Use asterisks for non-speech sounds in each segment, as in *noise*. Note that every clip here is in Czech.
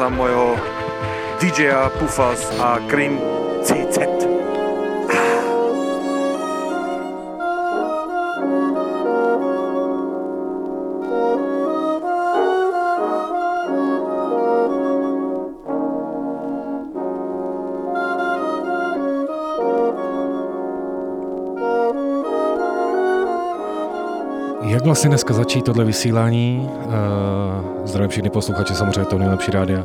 za mojho DJa Pufas a Cream CZ. Jak vlastně dneska začít tohle vysílání? Zdravím všechny posluchače, samozřejmě to nejlepší rádia,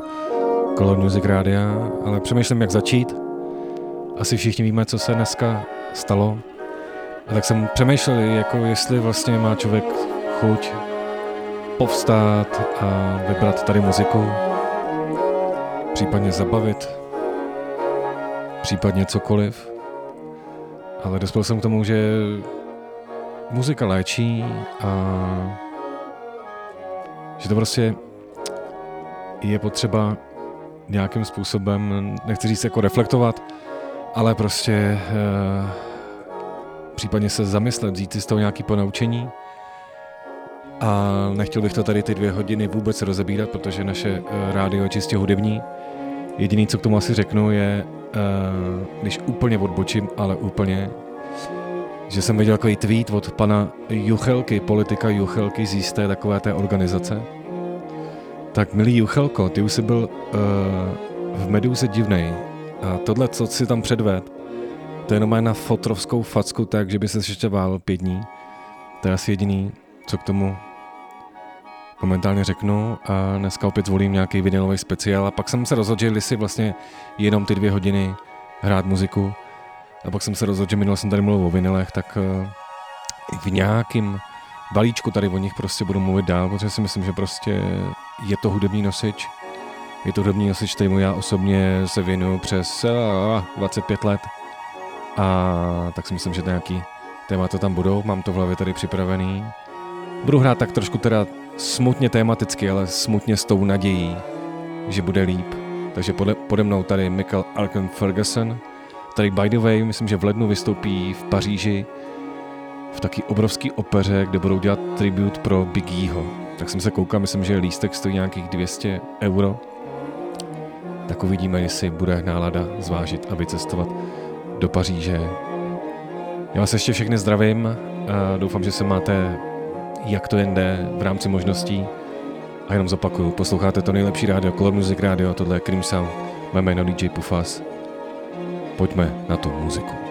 Color Music Rádia, ale přemýšlím, jak začít. Asi všichni víme, co se dneska stalo. A tak jsem přemýšlel, jako jestli vlastně má člověk chuť povstát a vybrat tady muziku, případně zabavit, případně cokoliv. Ale dospěl jsem k tomu, že muzika léčí a že to prostě je potřeba nějakým způsobem, nechci říct jako reflektovat, ale prostě e, případně se zamyslet, vzít si z toho nějaký ponaučení a nechtěl bych to tady ty dvě hodiny vůbec rozebírat, protože naše e, rádio je čistě hudební. Jediný, co k tomu asi řeknu, je, e, když úplně odbočím, ale úplně, že jsem viděl takový tweet od pana Juchelky, politika Juchelky z jisté takové té organizace. Tak milý Juchelko, ty už jsi byl uh, v Meduze divnej. A tohle, co si tam předved, to je jenom na fotrovskou facku tak, že by se ještě válil pět dní. To je asi jediný, co k tomu momentálně řeknu a dneska opět zvolím nějaký vinylový speciál a pak jsem se rozhodl, že si vlastně jenom ty dvě hodiny hrát muziku, a pak jsem se rozhodl, že minule jsem tady mluvil o vinilech, tak uh, v nějakým balíčku tady o nich prostě budu mluvit dál, protože si myslím, že prostě je to hudební nosič. Je to hudební nosič, kterému já osobně se věnuju přes uh, 25 let. A tak si myslím, že nějaký témata tam budou, mám to v hlavě tady připravený. Budu hrát tak trošku teda smutně tematicky, ale smutně s tou nadějí, že bude líp. Takže pode, pode mnou tady Michael Arken Ferguson, Tady by the way, myslím, že v lednu vystoupí v Paříži v taky obrovský opeře, kde budou dělat tribut pro Biggieho. Tak jsem se koukal, myslím, že lístek stojí nějakých 200 euro. Tak uvidíme, jestli bude nálada zvážit a vycestovat do Paříže. Já vás ještě všechny zdravím. A doufám, že se máte, jak to jen jde, v rámci možností. A jenom zopakuju, posloucháte to nejlepší rádio, Color Music Radio, tohle je Cream Sound, mé jméno DJ Pufas. Pojďme na tu muziku.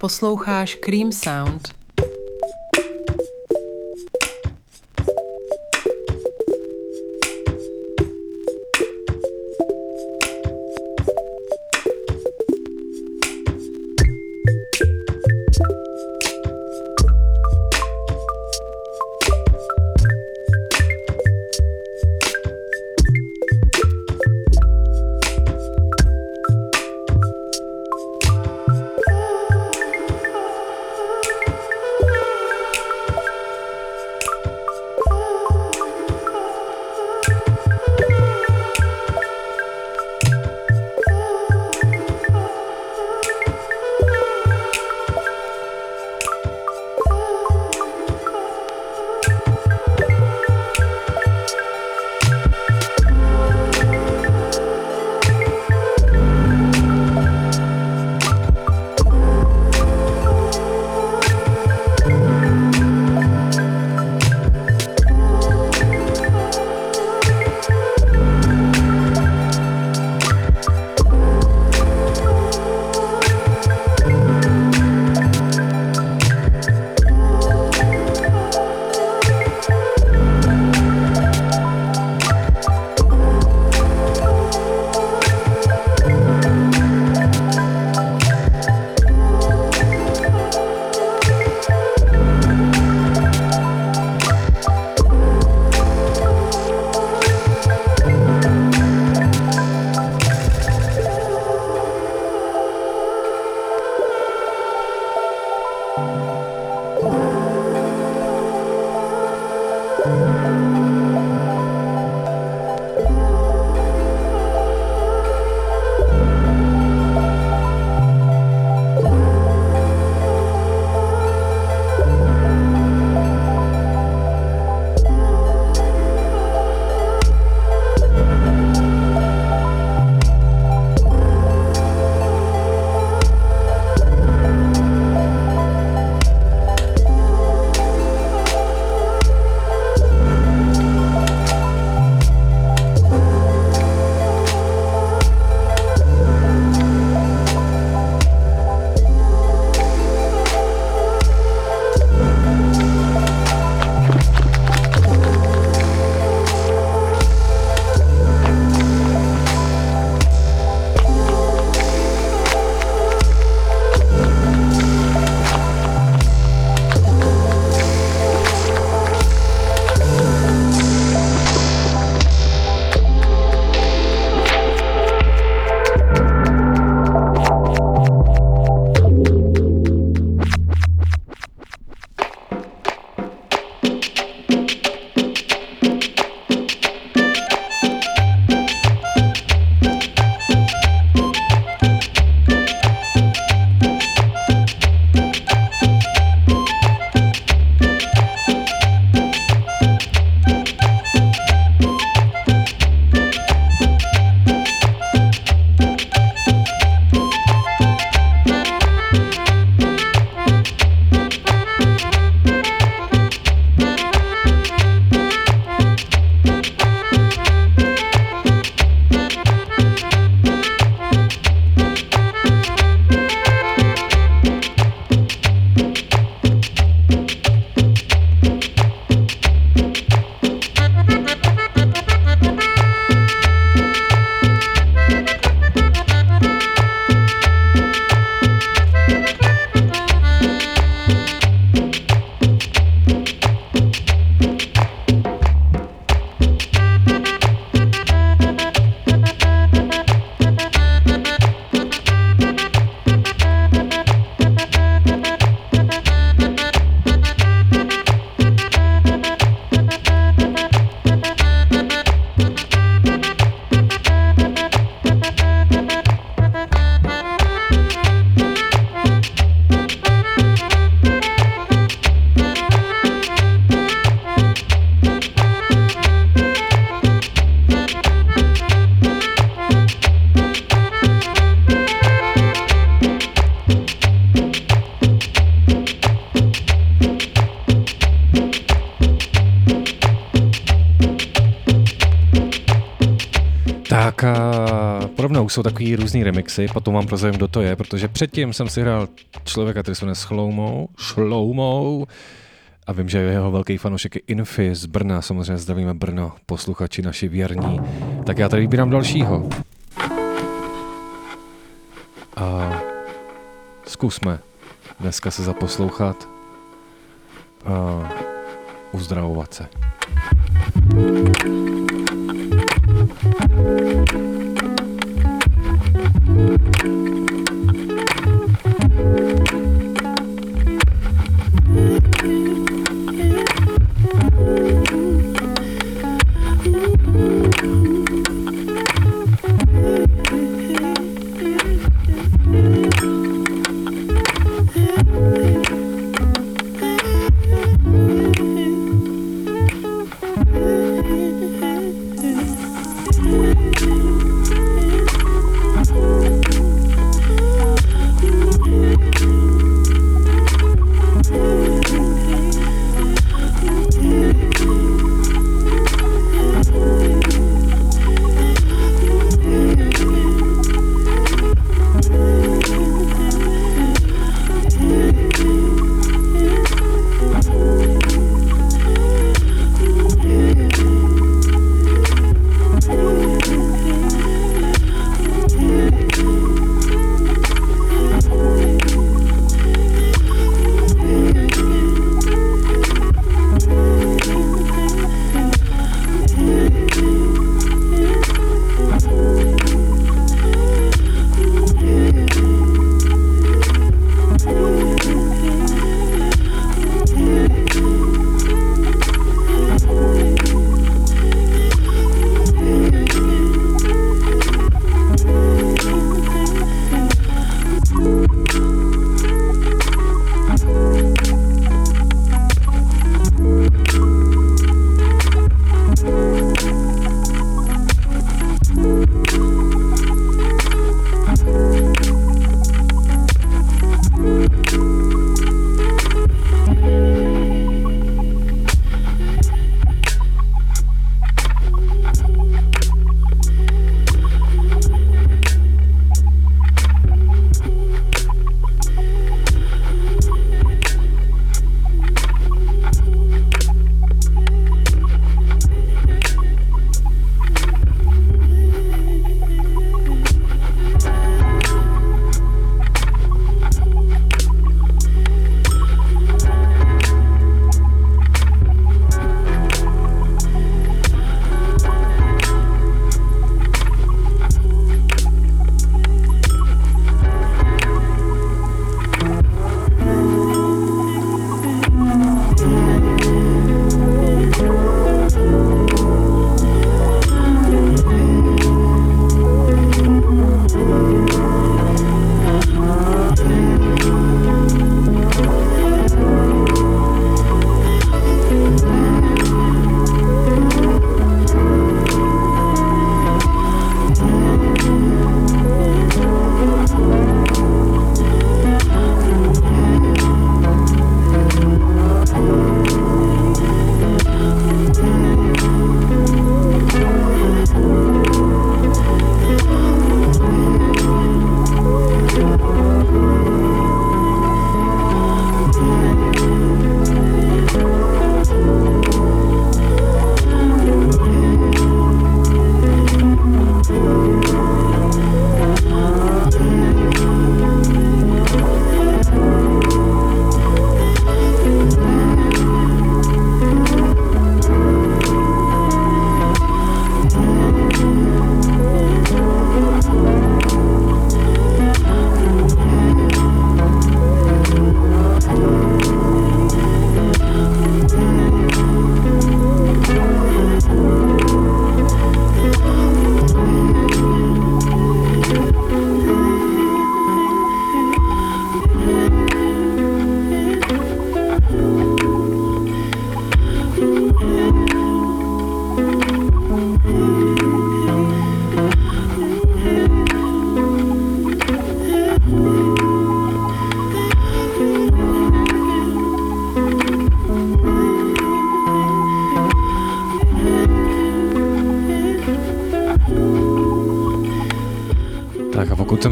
Posloucháš Cream Sound. Podobnou jsou takový různý remixy, potom vám prozavím, kdo to je, protože předtím jsem si hrál člověka, který se jmenuje Shloumou, Shloumou, a vím, že jeho velký fanoušek je Infi z Brna, samozřejmě zdravíme Brno, posluchači naši věrní. Tak já tady vybírám dalšího. A zkusme dneska se zaposlouchat a uzdravovat se. thank you thank you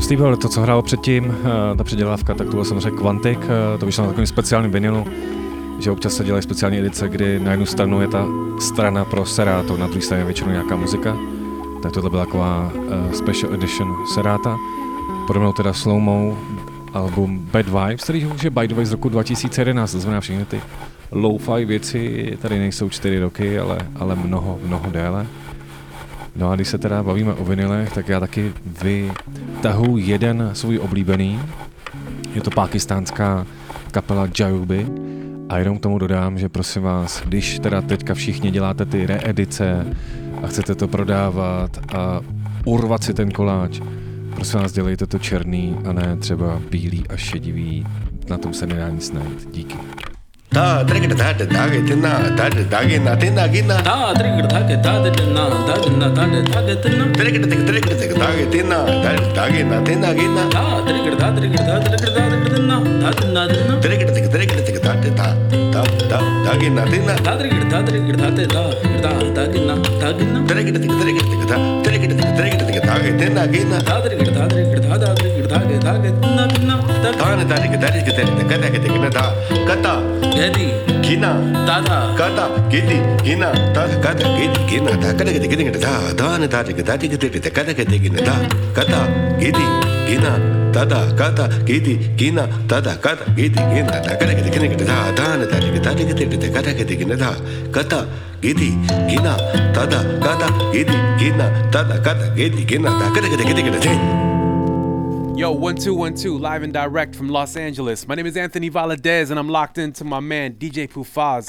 Slíbil to, co hrálo předtím, eh, ta předělávka, tak to byl samozřejmě Quantic, eh, to vyšlo na takovém speciálním vinilu, že občas se dělají speciální edice, kdy na jednu stranu je ta strana pro Serato, na druhé straně je většinou nějaká muzika. Tak tohle byla taková uh, special edition Serata. Podobnou teda Slowmo, album Bad Vibes, který už je by the way z roku 2011, to znamená všechny ty lo-fi věci tady nejsou čtyři roky, ale, ale mnoho, mnoho déle. No a když se teda bavíme o vinilech, tak já taky vytahu jeden svůj oblíbený. Je to pakistánská kapela Jayubi. A jenom k tomu dodám, že prosím vás, když teda teďka všichni děláte ty reedice a chcete to prodávat a urvat si ten koláč, prosím vás, dělejte to černý a ne třeba bílý a šedivý. Na tom se nedá nic najít. Díky. Ta trigger ta ta ta ge tina ta ta ta ge na tina ge na ta trigger ta ge ta de na ta de na ta de ta ge tina trigger ta trigger ta ta ge tina ta ta ge na tina ge na ta trigger ta trigger ta trigger ta trigger na ta de na de na trigger ta trigger ta ta ta ta ta ta ge na tina ta trigger ta trigger ta ta ta ta ge na ta ge na trigger ta trigger ta ta trigger ta trigger ta ta ge tina ge na ta trigger ta trigger ta ta trigger ta ge ta ge na na ta ta na ta trigger ta trigger ta ta ta ge ta ta గది గిన తద కథ గిది గిన తద కథ గిది గిన ద కథ గది గిది గిన దా దాని దాటికి దాటికి తిట్టి కథ గది గిన దా కథ గిది గిన తద కథ గిది గిన తద కథ గిది గిన ద కథ గది గిన గిన దా దాని దాటికి దాటికి తిట్టి కథ గది గిన దా కథ గిది గిన తద కథ గిది గిన తద కథ గిది గిన ద కథ గది గిది గిన దే Yo, one two one two, live and direct from Los Angeles. My name is Anthony Valadez, and I'm locked into my man DJ Pufaz.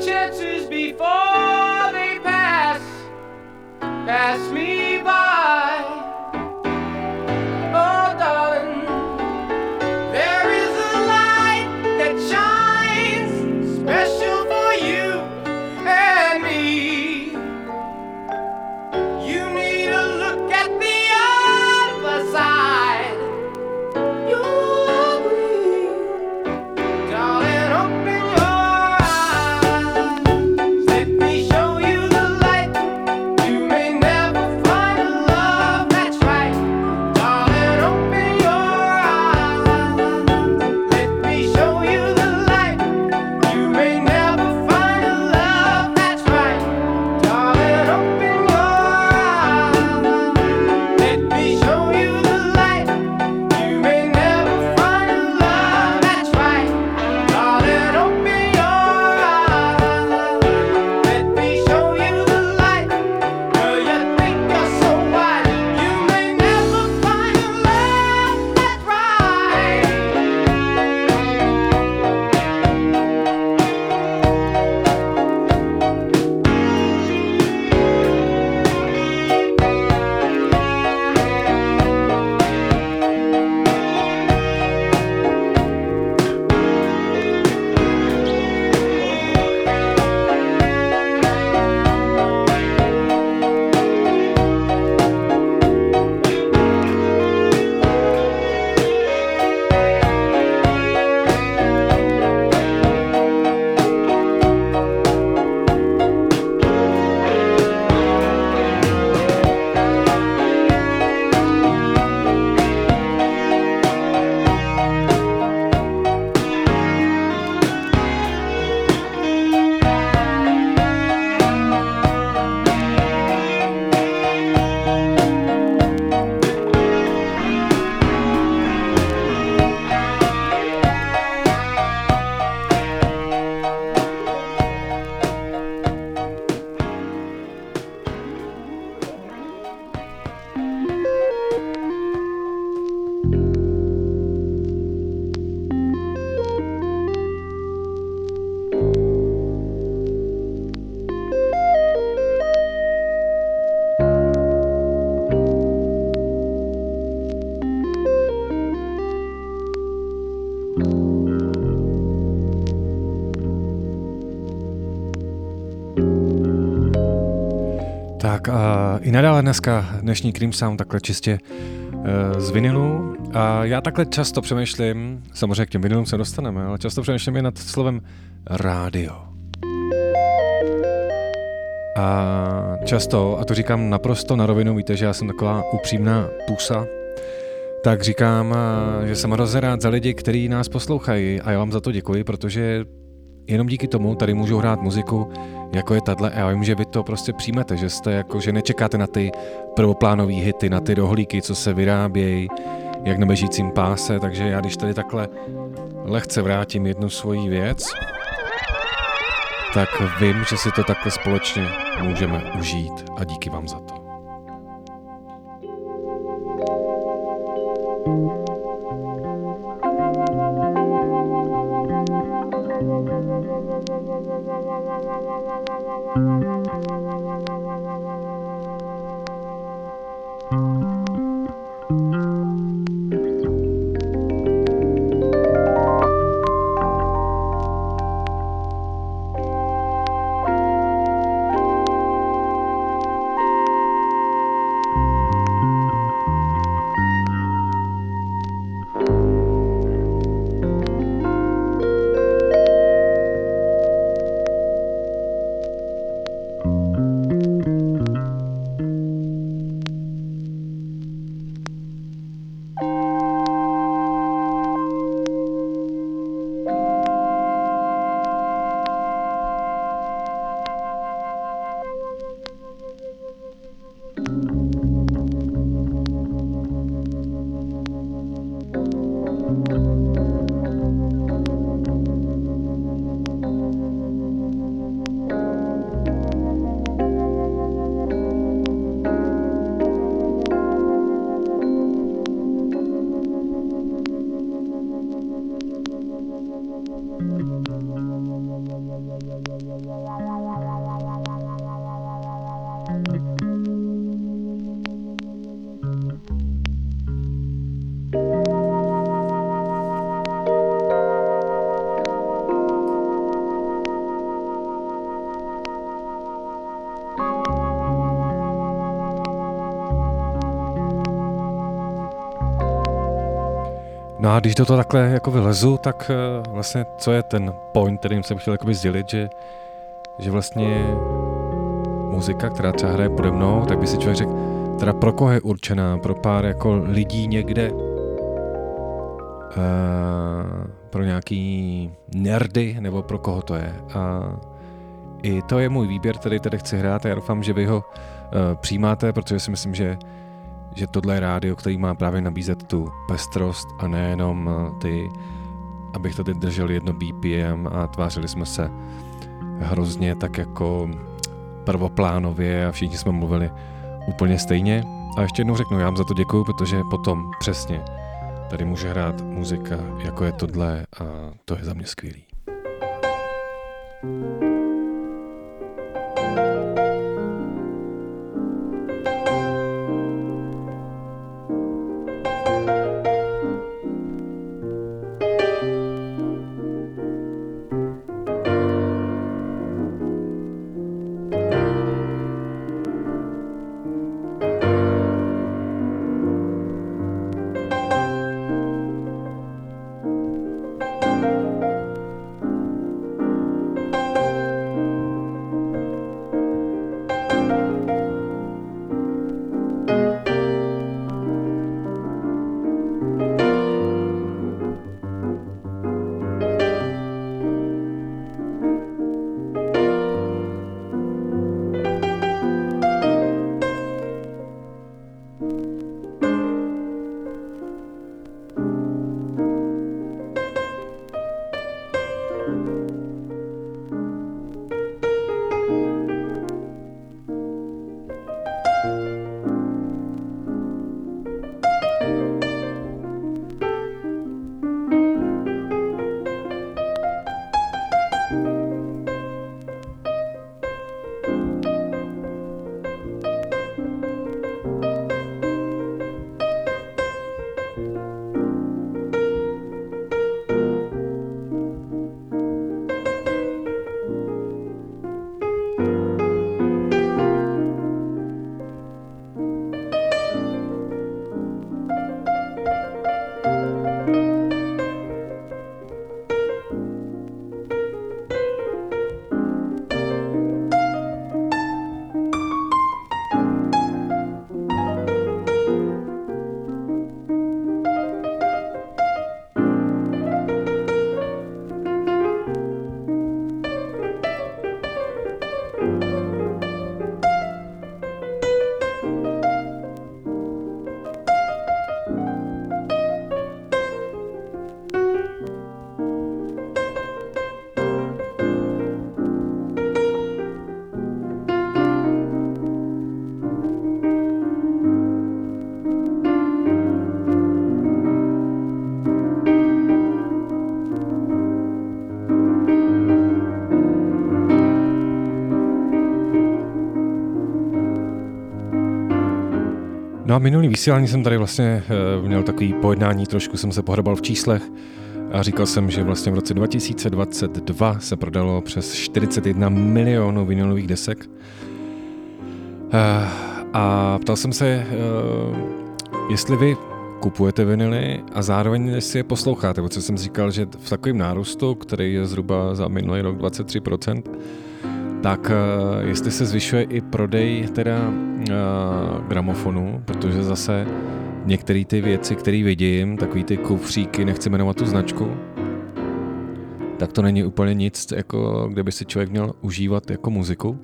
Chances before they pass, pass me i nadále dneska dnešní Cream Sound takhle čistě uh, z vinilu. A já takhle často přemýšlím, samozřejmě k těm vinilům se dostaneme, ale často přemýšlím i nad slovem rádio. A často, a to říkám naprosto na rovinu, víte, že já jsem taková upřímná pusa, tak říkám, eh, že jsem hrozně rád za lidi, kteří nás poslouchají a já vám za to děkuji, protože jenom díky tomu tady můžu hrát muziku, jako je tahle a vím, že vy to prostě přijmete, že jste jako, že nečekáte na ty prvoplánové hity, na ty rohlíky, co se vyrábějí, jak na bežícím páse, takže já když tady takhle lehce vrátím jednu svoji věc, tak vím, že si to takhle společně můžeme užít a díky vám za to. No a když do toho takhle jako vylezu, tak eh, vlastně co je ten point, kterým jsem chtěl jakoby sdělit, že, že vlastně muzika, která třeba hraje pode mnou, tak by si člověk řekl, teda pro koho je určená, pro pár jako lidí někde, uh, pro nějaký nerdy, nebo pro koho to je. A i to je můj výběr, který tady chci hrát a já doufám, že vy ho uh, přijímáte, protože si myslím, že že tohle je rádio, který má právě nabízet tu pestrost a nejenom uh, ty, abych teď držel jedno BPM a tvářili jsme se hrozně tak jako prvoplánově a všichni jsme mluvili úplně stejně. A ještě jednou řeknu, já vám za to děkuju, protože potom přesně tady může hrát muzika, jako je tohle a to je za mě skvělý. No a minulý vysílání jsem tady vlastně uh, měl takový pojednání, trošku jsem se pohrebal v číslech a říkal jsem, že vlastně v roce 2022 se prodalo přes 41 milionů vinilových desek. Uh, a ptal jsem se, uh, jestli vy kupujete vinily a zároveň si je posloucháte, protože jsem říkal, že v takovém nárůstu, který je zhruba za minulý rok 23%, tak jestli se zvyšuje i prodej teda gramofonu, protože zase některé ty věci, které vidím, takový ty kufříky, nechci jmenovat tu značku, tak to není úplně nic, jako kde by si člověk měl užívat jako muziku.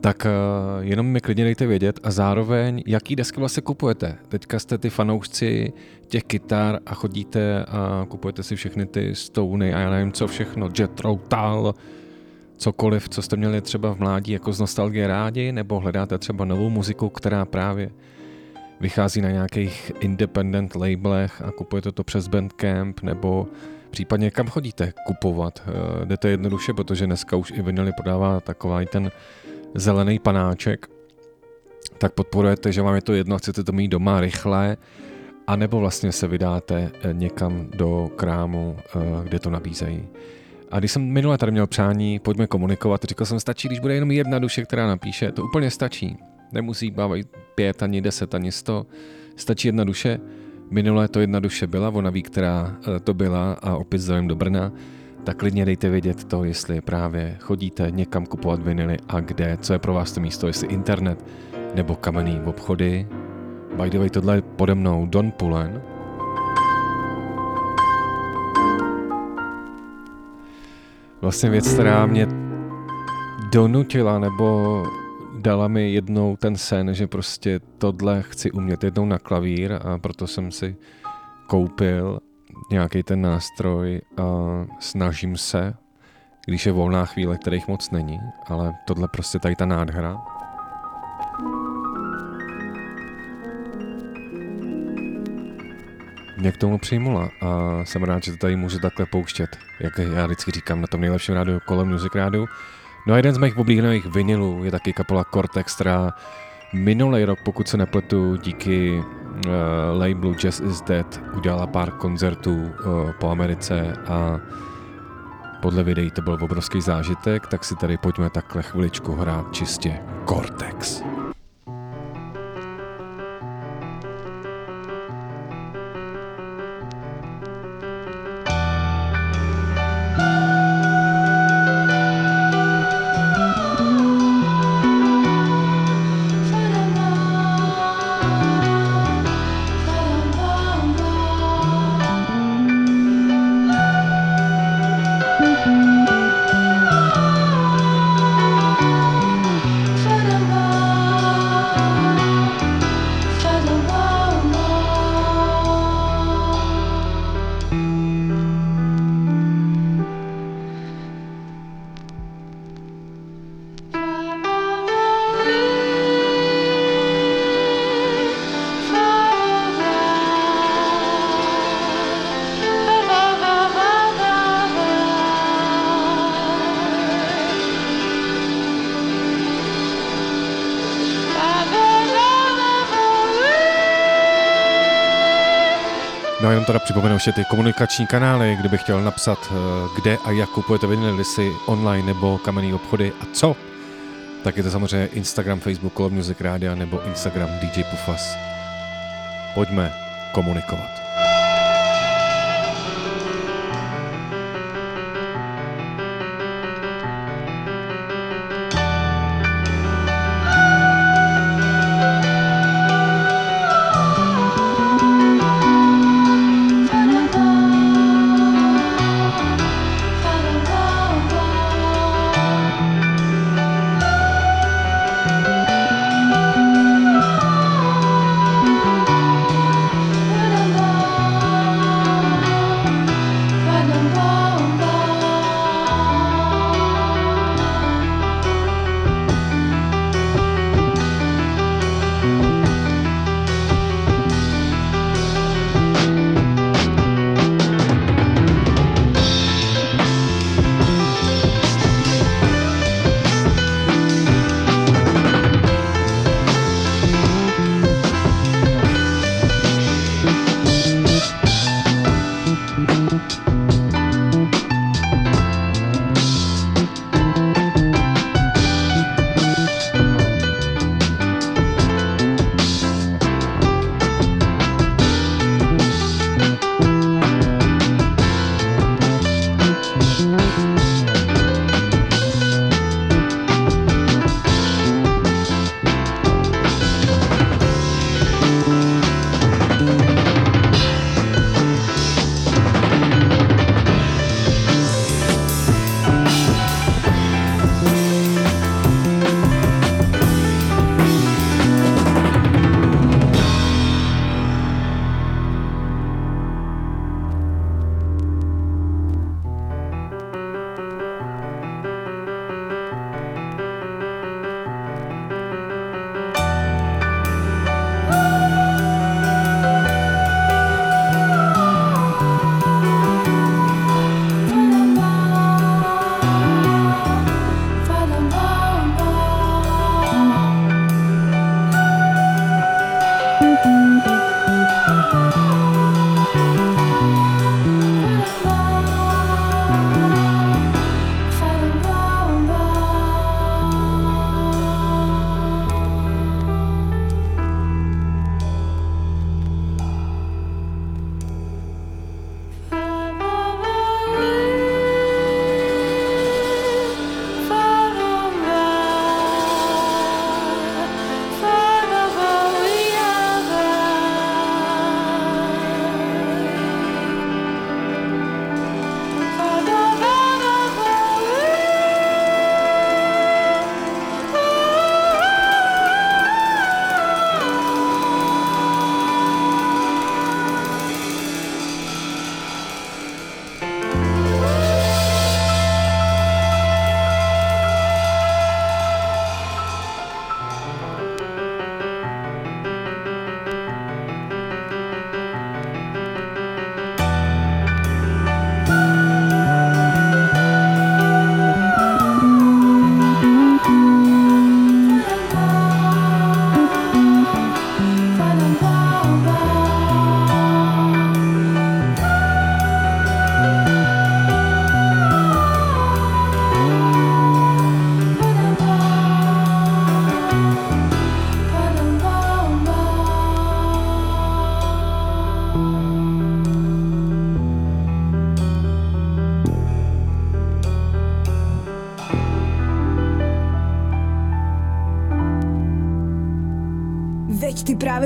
Tak uh, jenom mi klidně dejte vědět a zároveň, jaký desky vlastně kupujete. Teďka jste ty fanoušci těch kytar a chodíte a kupujete si všechny ty Stony a já nevím co všechno, Jet Tal, cokoliv, co jste měli třeba v mládí jako z nostalgie rádi, nebo hledáte třeba novou muziku, která právě vychází na nějakých independent labelech a kupujete to přes Bandcamp, nebo případně kam chodíte kupovat. Uh, jdete jednoduše, protože dneska už i vinily prodává takový ten zelený panáček, tak podporujete, že vám je to jedno, chcete to mít doma rychle, a nebo vlastně se vydáte eh, někam do krámu, eh, kde to nabízejí. A když jsem minule tady měl přání, pojďme komunikovat, říkal jsem, stačí, když bude jenom jedna duše, která napíše, to úplně stačí. Nemusí bavit pět, ani deset, ani sto, stačí jedna duše. Minulé to jedna duše byla, ona ví, která eh, to byla a opět zdravím do Brna, tak klidně dejte vědět to, jestli právě chodíte někam kupovat vinily a kde, co je pro vás to místo, jestli internet nebo kamenný obchody. By the way, tohle je pode mnou Don Pullen. Vlastně věc, která mě donutila nebo dala mi jednou ten sen, že prostě tohle chci umět jednou na klavír a proto jsem si koupil nějaký ten nástroj a snažím se, když je volná chvíle, kterých moc není, ale tohle prostě tady ta nádhra. Mě k tomu přijmula a jsem rád, že to tady můžu takhle pouštět, jak já vždycky říkám na tom nejlepším rádiu, kolem Music Rádiu. No a jeden z mých oblíbených vinilů je taky kapela Cortex, která minulý rok, pokud se nepletu, díky uh, labelu Jazz is Dead udělala pár koncertů uh, po Americe a podle videí to byl obrovský zážitek, tak si tady pojďme takhle chviličku hrát čistě Cortex. Připomenu ještě ty komunikační kanály, kdyby chtěl napsat, eh, kde a jak kupujete vinily si online nebo kamenný obchody a co, tak je to samozřejmě Instagram, Facebook, Color Music Rádia nebo Instagram DJ Pufas. Pojďme komunikovat.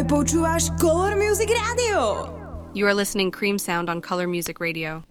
Počúvaš Color Music Radio. You are listening Cream Sound on Color Music Radio.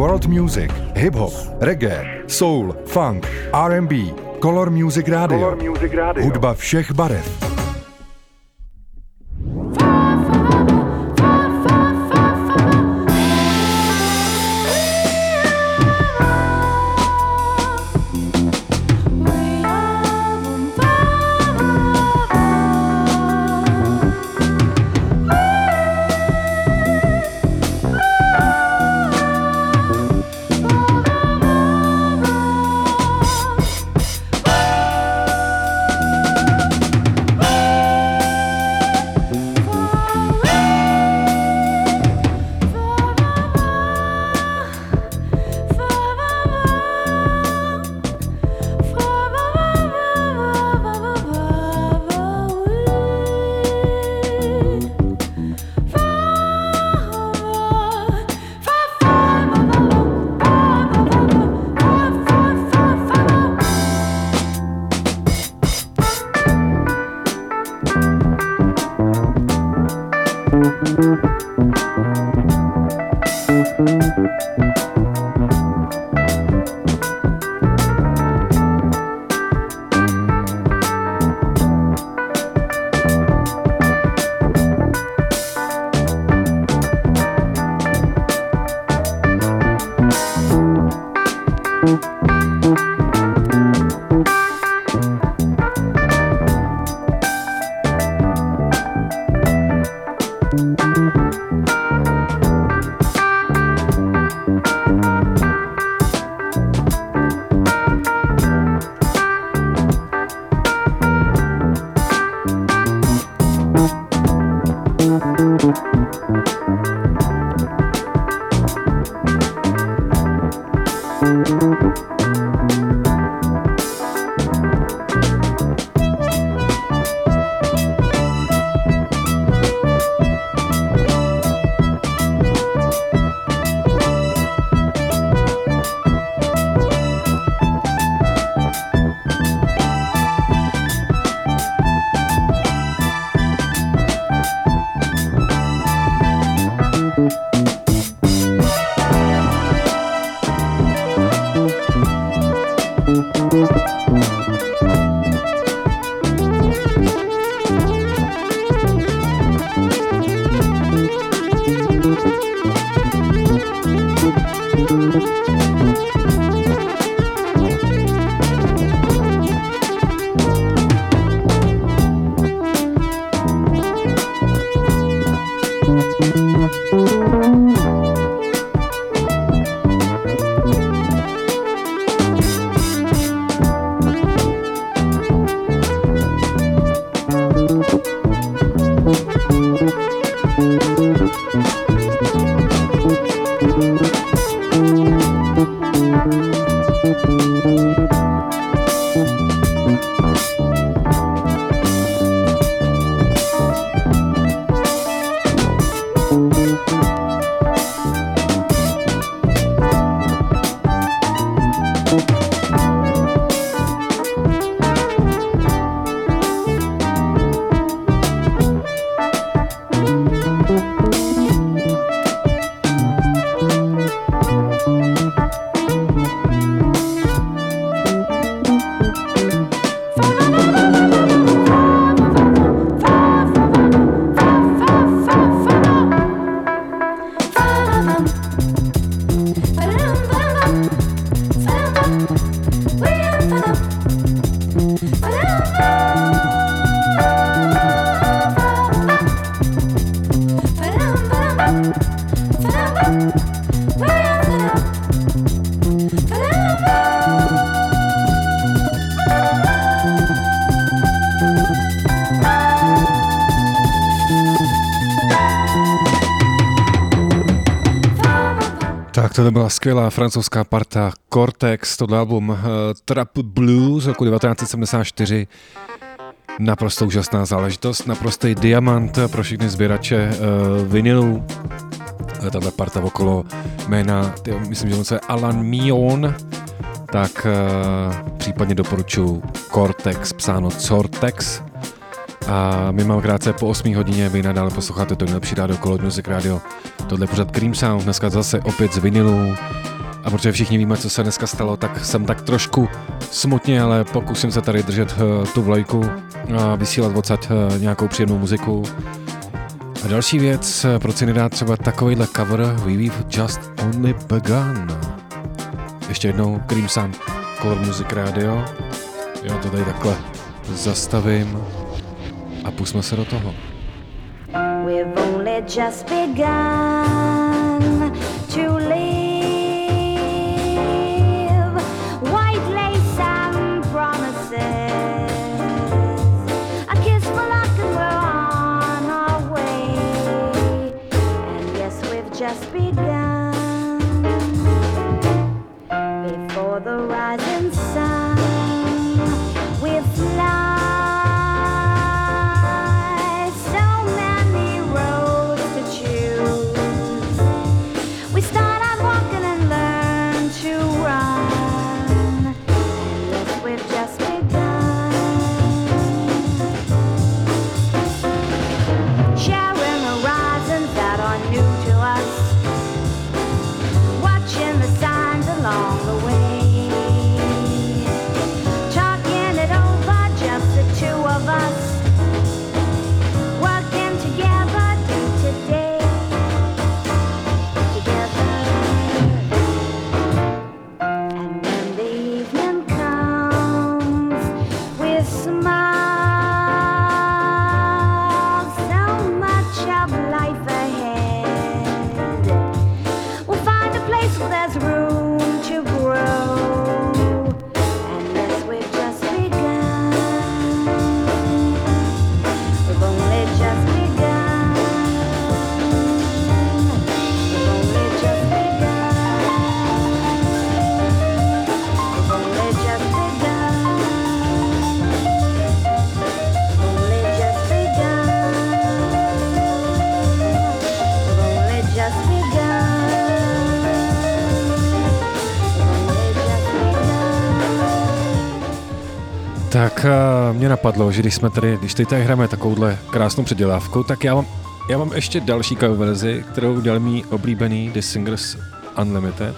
World Music, Hip Hop, Reggae, Soul, Funk, R&B, Color Music Radio. Color Music Radio. Hudba všech barev. Tohle byla skvělá francouzská parta Cortex, tohle album uh, Trap Blues z roku 1974. Naprosto úžasná záležitost, naprostý diamant pro všechny sběrače uh, vinilů. Eh, Tahle parta okolo jména, ty, myslím, že on se Alan Mion, tak uh, případně doporučuji Cortex, psáno Cortex. A my máme krátce po 8 hodině, vy nadále posloucháte to nejlepší rádio Color Music Radio. Tohle je pořád Cream Sound, dneska zase opět z vinilů. A protože všichni víme, co se dneska stalo, tak jsem tak trošku smutně, ale pokusím se tady držet uh, tu vlajku a vysílat odsaď uh, nějakou příjemnou muziku. A další věc, eh, proč si nedá třeba takovýhle cover We We've Just Only Begun. Ještě jednou Cream Sound, Color Music Radio. Já to tady takhle zastavím a pusme se do toho. Just begun to live. Napadlo, že když jsme tady, když teď tady hrajeme takovouhle krásnou předělávku, tak já mám, já mám ještě další cover verzi, kterou udělal mý oblíbený The Singers Unlimited.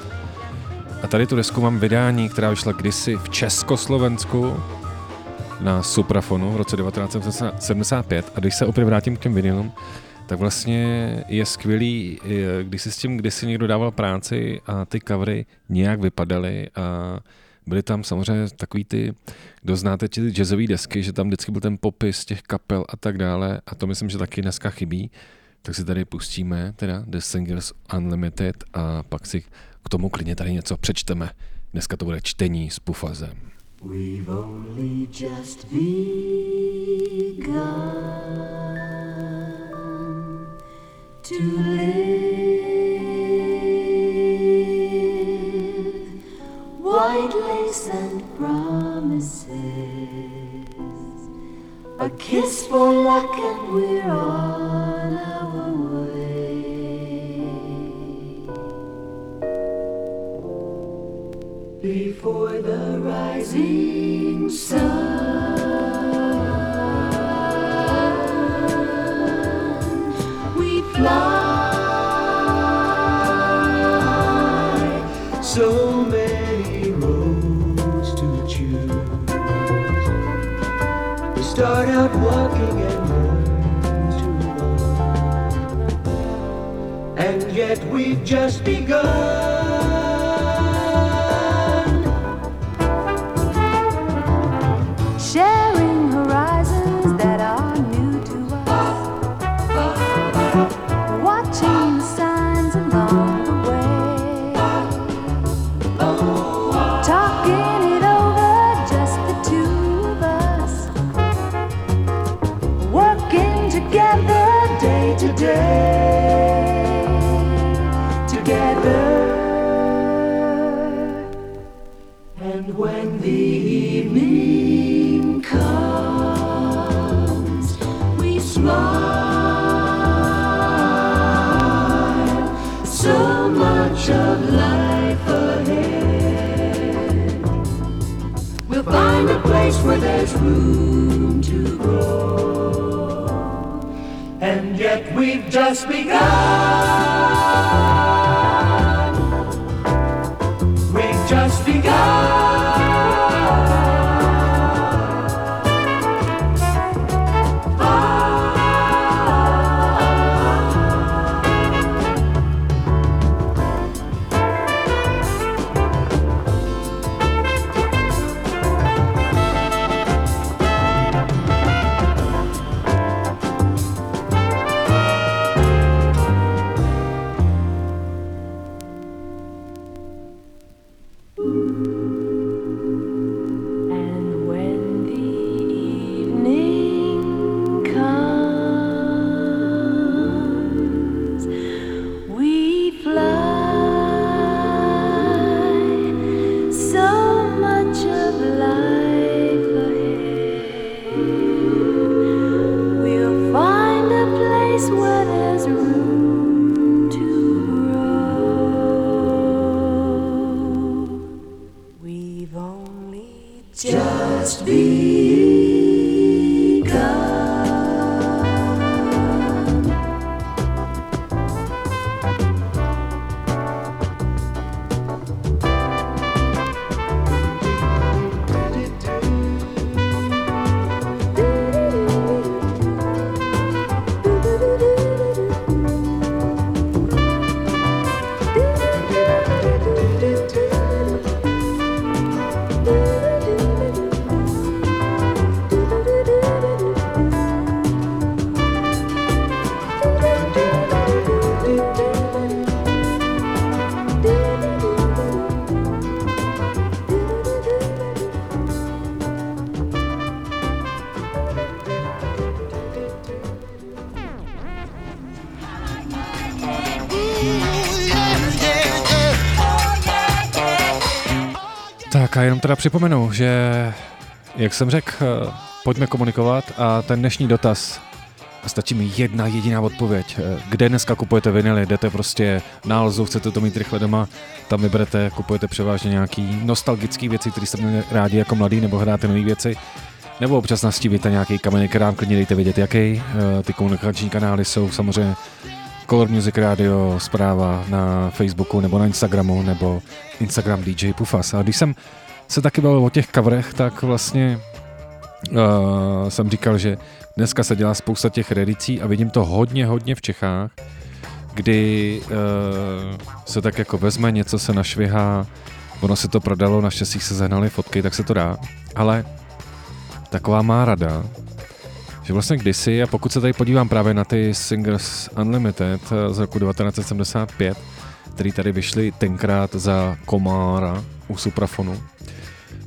A tady tu desku mám vydání, která vyšla kdysi v Československu na Suprafonu v roce 1975. A když se opět vrátím k těm vinilům, tak vlastně je skvělý, když si s tím kdysi někdo dával práci a ty covery nějak vypadaly a byly tam samozřejmě takový ty, kdo znáte ty jazzové desky, že tam vždycky byl ten popis těch kapel a tak dále a to myslím, že taky dneska chybí. Tak si tady pustíme teda The Singers Unlimited a pak si k tomu klidně tady něco přečteme. Dneska to bude čtení s Pufazem. We've only just begun to live. White lace and promises. A kiss for luck, and we're on our way. Before the rising sun, we fly. Run. And yet we've just begun. Where there's room to grow. And yet we've just begun. Jenom teda připomenu, že jak jsem řekl, eh, pojďme komunikovat a ten dnešní dotaz, a stačí mi jedna jediná odpověď. Eh, Kde dneska kupujete vinily? Jdete prostě na Alzu, chcete to mít rychle doma, tam vyberete, kupujete převážně nějaký nostalgický věci, které jste měli rádi jako mladý, nebo hráte nové věci, nebo občas nastívíte nějaký kamenný krám, klidně dejte vědět jaký. Eh, Ty komunikační kanály jsou samozřejmě Color Music Radio, zpráva na Facebooku nebo na Instagramu, nebo Instagram DJ Pufas. A když jsem se taky bavil o těch coverech, tak vlastně uh, jsem říkal, že dneska se dělá spousta těch reedicí a vidím to hodně, hodně v Čechách, kdy uh, se tak jako vezme, něco se našvihá, ono se to prodalo, naštěstí se zahnaly fotky, tak se to dá. Ale taková má rada, že vlastně kdysi, a pokud se tady podívám právě na ty Singers Unlimited eh, z roku 1975, který tady vyšly tenkrát za Komára u Suprafonu,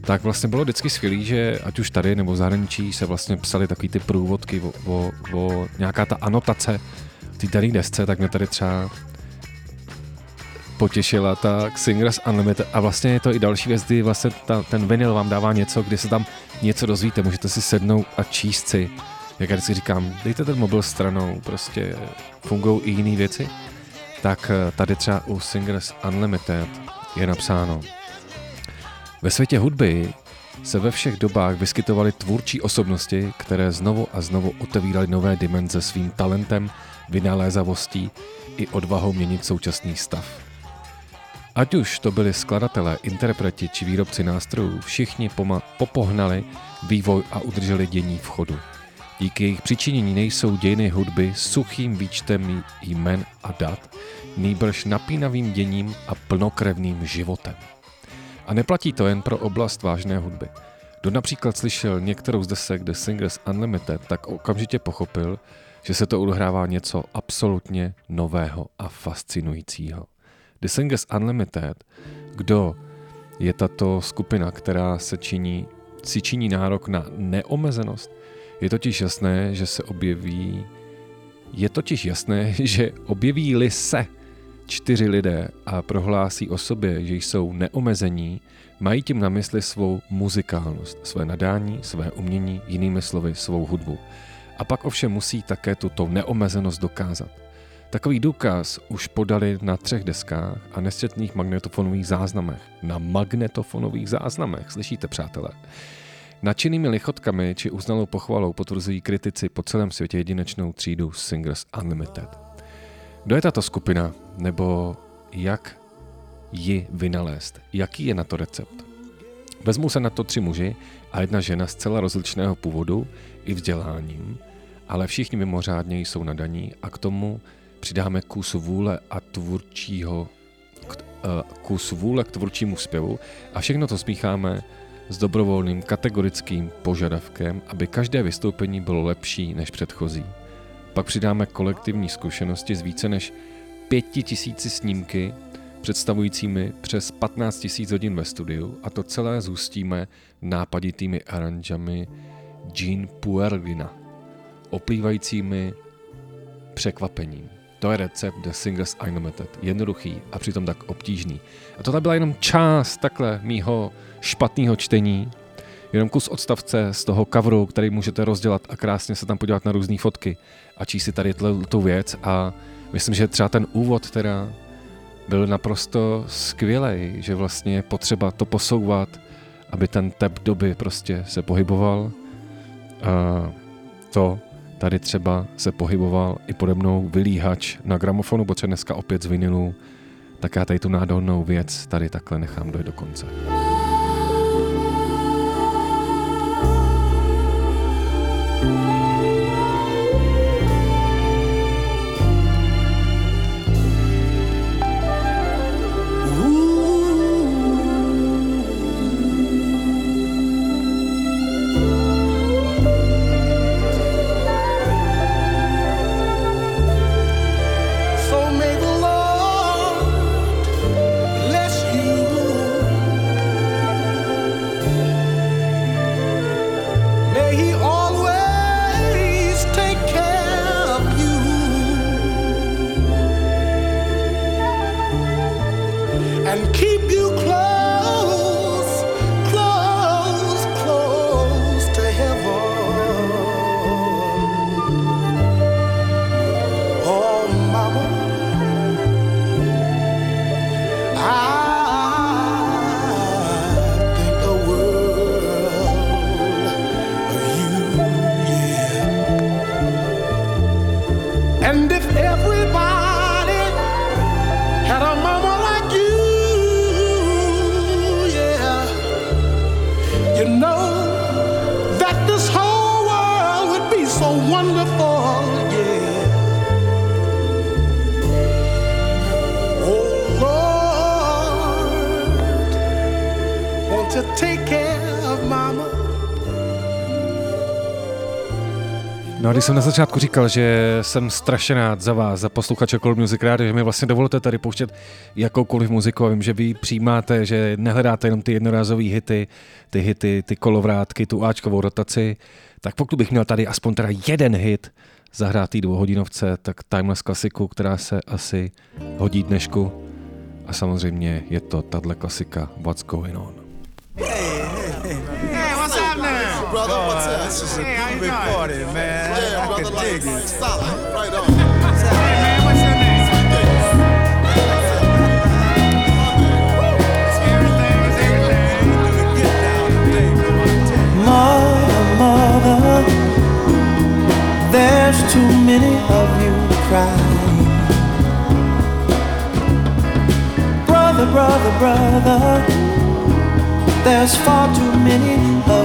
tak vlastně bylo vždycky skvělý, že ať už tady nebo v zahraničí se vlastně psali takový ty průvodky o, o, o nějaká ta anotace té dané desce, tak mě tady třeba potěšila ta Singers Unlimited a vlastně je to i další věc, kdy vlastně ta, ten vinyl vám dává něco, kdy se tam něco dozvíte, můžete si sednout a číst si. Jak já si říkám, dejte ten mobil stranou, prostě fungují i jiné věci. Tak eh, tady třeba u Singers Unlimited je napsáno Ve světě hudby se ve všech dobách vyskytovaly tvůrčí osobnosti, které znovu a znovu otevíraly nové dimenze svým talentem, vynalézavostí i odvahou měnit současný stav. Ať už to byli skladatelé, interpreti či výrobci nástrojů, všichni poma- popohnali vývoj a udrželi dění v chodu. Díky jejich přičinění nejsou dějiny hudby suchým výčtem jmen a dat, nýbrž napínavým děním a plnokrevným životem. A neplatí to jen pro oblast vážné hudby. Kdo například slyšel některou z desek The Singers Unlimited, tak okamžitě pochopil, že se to odehrává něco absolutně nového a fascinujícího. The Singers Unlimited, kdo je tato skupina, která se činí, si činí nárok na neomezenost, je totiž jasné, že se objeví je totiž jasné, *laughs* že objeví-li se čtyři lidé a prohlásí o sobě, že jsou neomezení, mají tím na mysli svou muzikálnost, své nadání, své umění, jinými slovy svou hudbu. A pak ovšem musí také tuto neomezenost dokázat. Takový důkaz už podali na třech deskách a nesčetných magnetofonových záznamech. Na magnetofonových záznamech, slyšíte přátelé? Nadšenými lichotkami či uznalou pochvalou potvrzují kritici po celém světě jedinečnou třídu Singers Unlimited. Kdo je tato skupina, nebo jak ji vynalézt? Jaký je na to recept? Vezmou se na to tři muži a jedna žena zcela rozličného původu i vzděláním, ale všichni mimořádně jsou nadaní a k tomu přidáme kus vůle a tvůrčího uh, kus vůle k tvůrčímu zpěvu a všechno to smícháme s dobrovolným kategorickým požadavkem, aby každé vystoupení bylo lepší než předchozí. Pak přidáme kolektivní zkušenosti z více než pěti tisíci snímky, představujícími přes 15 tisíc hodin ve studiu a to celé zůstíme nápaditými aranžami Jean Puerlina, oplývajícími překvapením. To je recept The Singers Unlimited. Jednoduchý a přitom tak obtížný. A tohle byla jenom část takhle mýho špatného čtení, jenom kus odstavce z toho coveru, který můžete rozdělat a krásně se tam podívat na různé fotky a číst si tady tu věc a myslím, že třeba ten úvod teda byl naprosto skvělý, že vlastně je potřeba to posouvat, aby ten tep doby prostě se pohyboval. A to tady třeba se pohyboval i pode mnou vylíhač na gramofonu, protože dneska opět z vinilu, tak já tady tu nádhernou věc tady takhle nechám dojít do konce. No a když jsem na začátku říkal, že jsem strašně rád za vás, za posluchače Cool Music Radio, že mi vlastně dovolte tady pouštět jakoukoliv muziku a vím, že vy přijímáte, že nehledáte jenom ty jednorázové hity, ty hity, ty kolovrátky, tu Ačkovou rotaci, tak pokud bych měl tady aspoň teda jeden hit zahrátý dvouhodinovce, tak Timeless klasiku, která se asi hodí dnešku. A samozřejmě je to tahle klasika What's Going On. brother. Oh, What's up? This is a hey, party, man. Yeah, brother, like. Solid. Right on. Mother, mother, there's too many of you crying. Brother, brother, brother, there's far too many of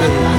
Thank you.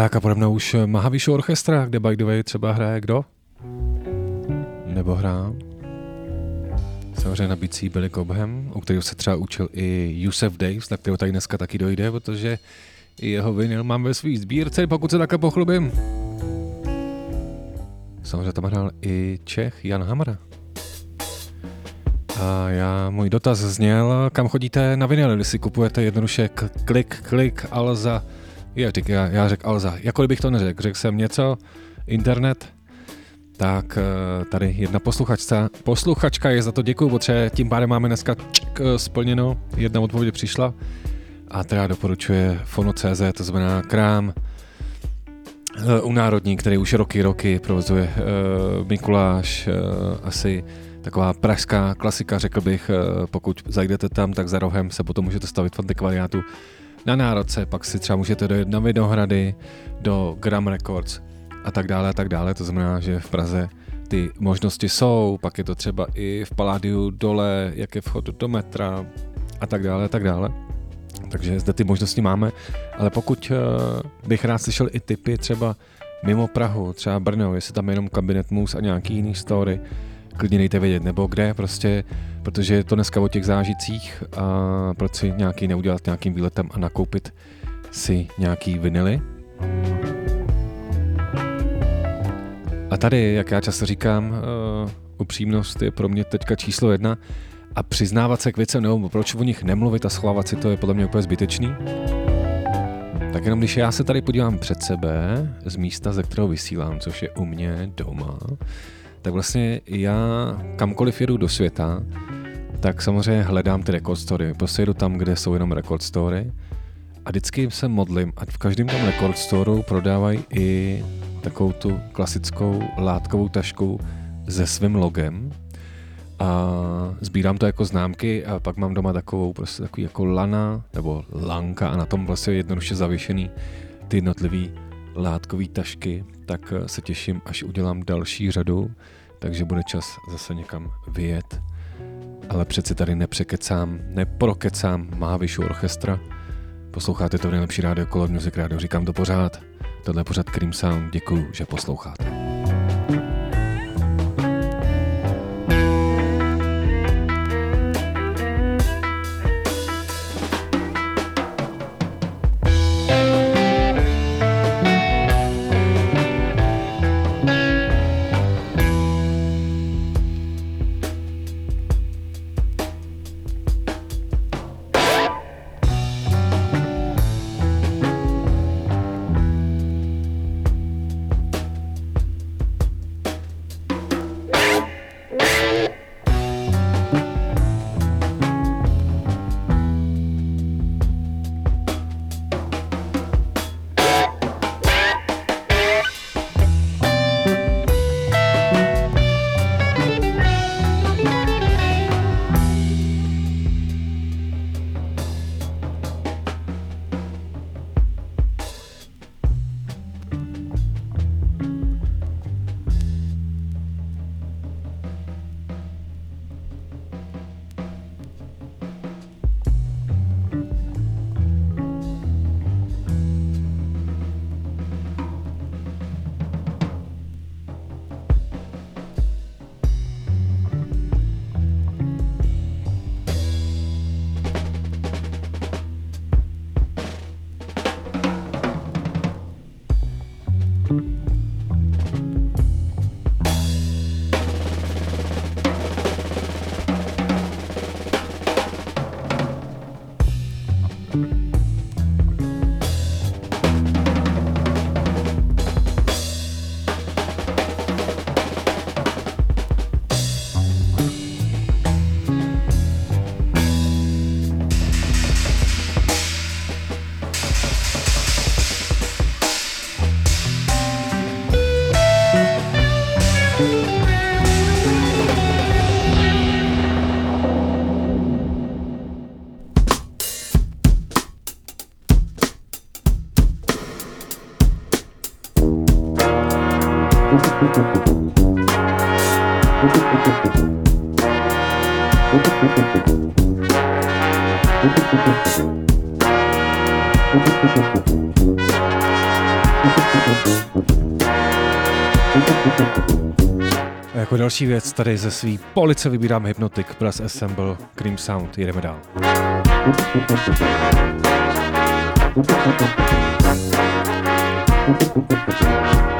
Tak a pode mnou už Mahavishnu Orchestra, kde by the way třeba hraje kdo? Nebo hrál? Samozřejmě na bicí Billy Cobham, u kterého se třeba učil i Yusef Daves, na kterého tady dneska taky dojde, protože jeho vinyl mám ve svý sbírce, pokud se takhle pochlubím. Samozřejmě tam hrál i Čech Jan Hamr. A já, můj dotaz zněl, kam chodíte na vinyl, když si kupujete jednoduše klik, klik, Alza, já, já, já řekl Alza, jako bych to neřekl, řekl jsem něco, internet, tak eh, tady jedna posluchačka, posluchačka je za to děkuju, protože tím pádem máme dneska čk, eh, splněno, jedna odpověď přišla a teda doporučuje Fono.cz, to znamená krám eh, u Národní, který už roky, roky provozuje Mikuláš, asi taková pražská klasika, řekl bych, pokud zajdete tam, tak za rohem se potom můžete stavit v antikvariátu na Národce, pak si třeba můžete dojet na Vinohrady, do Gram Records a tak dále a tak dále, to znamená, že v Praze ty možnosti jsou, pak je to třeba i v Paládiu dole, jak je vchod do metra a tak dále a tak dále. Takže zde ty možnosti máme, ale pokud uh, bych rád slyšel i typy třeba mimo Prahu, třeba Brno, jestli tam je jenom kabinet mus a nějaký jiný story, klidně dejte vědět, nebo kde prostě, protože je to dneska o těch zážitcích a proč si nějaký neudělat nějakým výletem a nakoupit si nějaký vinily. A tady, jak já často říkám, uh, upřímnost je pro mě teďka číslo jedna a přiznávat se k věcem nebo proč o nich nemluvit a schovávat si to je podle mě úplně zbytečný. Tak jenom když já se tady podívám před sebe z místa, ze kterého vysílám, což je u mě doma, tak vlastně já kamkoliv jedu do světa, tak samozřejmě hledám ty record story. Prostě jedu tam, kde jsou jenom record story. A vždycky se modlím, ať v každém tom record storeu prodávají i takovou tu klasickou látkovou tašku se svým logem. A sbírám to jako známky a pak mám doma takovou prostě takový jako lana nebo lanka a na tom vlastně jednoduše zavěšený ty jednotlivý látkový tašky, tak eh, se těším, až udělám další řadu, takže bude čas zase někam vyjet. Ale přeci tady nepřekecám, neprokecám Mahavishu Orchestra. Posloucháte to nejlepší rádio Color Music Radio, říkám to pořád. Tohle je pořád Cream Sound, děkuju, že posloucháte. A jako další věc tady ze svý police vybírám Hypnotic plus Assemble Cream Sound. jdeme dál. Thank you.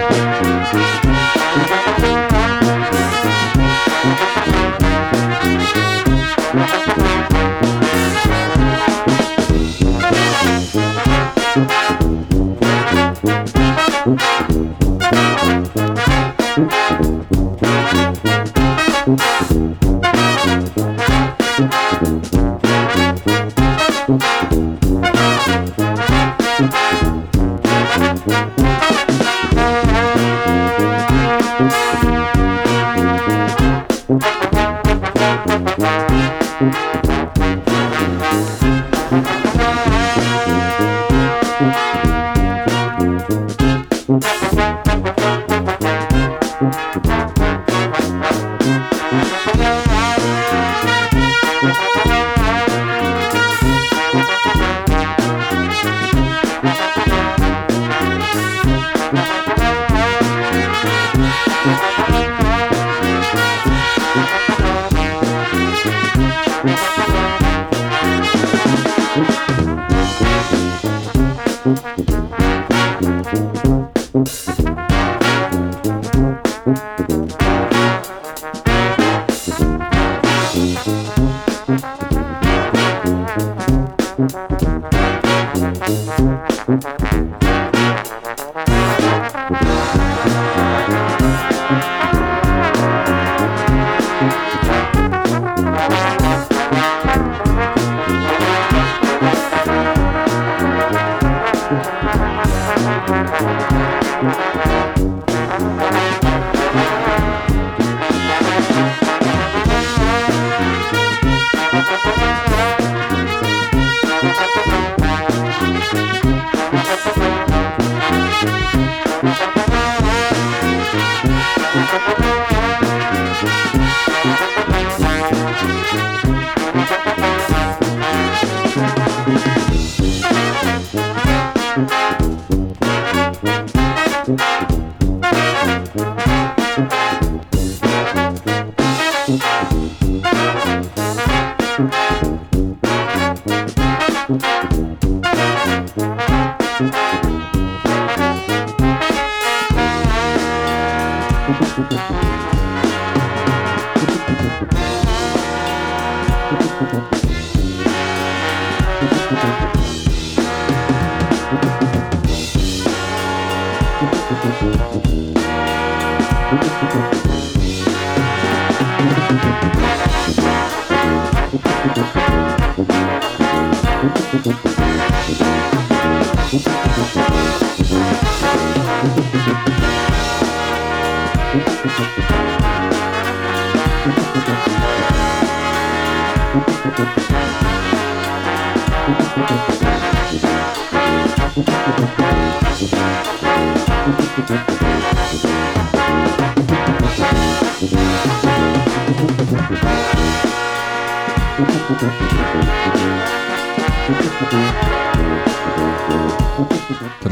Tohle je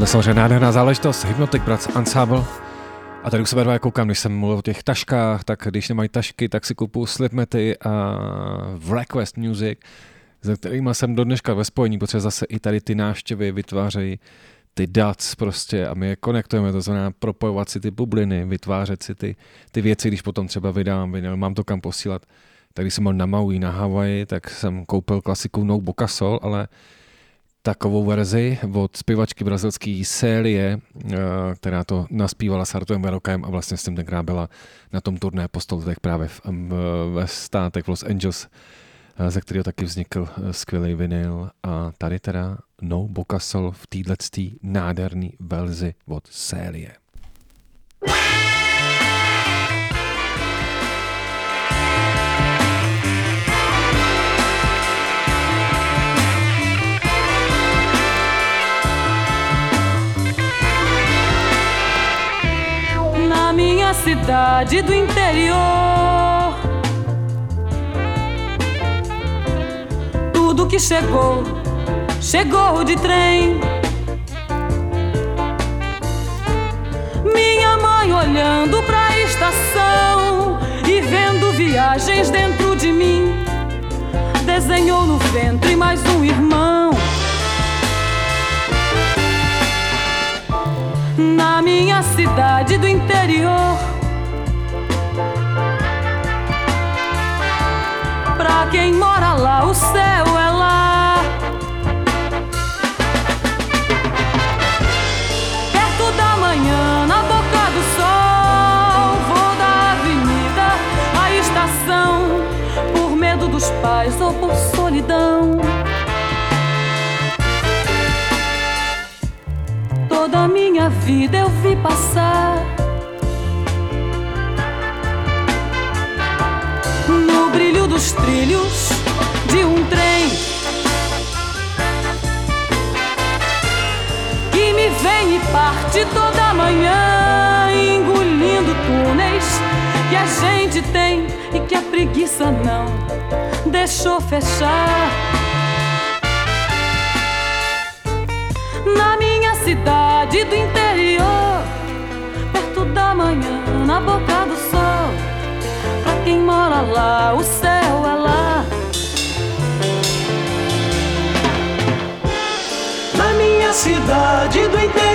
samozřejmě nádherná záležitost, Hypnotic Brats Ensemble. A tady u sebe dva koukám, když jsem mluvil o těch taškách, tak když nemají tašky, tak si kupuju slipmety a Request Music, se kterými jsem do dneška ve spojení, protože zase i tady ty návštěvy vytvářejí ty DATs prostě a my je konektujeme, to znamená propojovat si ty bubliny, vytvářet si ty, ty věci, když potom třeba vydám vinyl, mám to kam posílat. Tak když jsem byl na Maui, na Havaji, tak jsem koupil klasiku No Bocasol, ale takovou verzi od zpěvačky brazilské Célie, eh, která to naspívala s Artuem Verokem a vlastně s tím tenkrát byla na tom turné po stoletech právě v, ve státech Los Angeles, eh, ze kterého taky vznikl eh, skvělý vinyl a tady teda No Bocasol v této nádherný verzi od Célie. na minha cidade do interior. Tudo que chegou, chegou de trem. Minha mãe olhando pra estação e vendo viagens dentro de mim. Desenhou no ventre mais um irmão. Na minha cidade do interior. Pra quem mora lá, o céu é lá. Perto da manhã, na boca do sol, vou da avenida à estação, por medo dos pais ou por solidão. Toda a minha vida eu vi passar. No brilho dos trilhos de um trem que me vem e parte toda manhã, engolindo túneis que a gente tem e que a preguiça não deixou fechar. Na minha cidade do interior, perto da manhã, na boca do sol. Pra quem mora lá, o céu é lá. Na minha cidade do interior,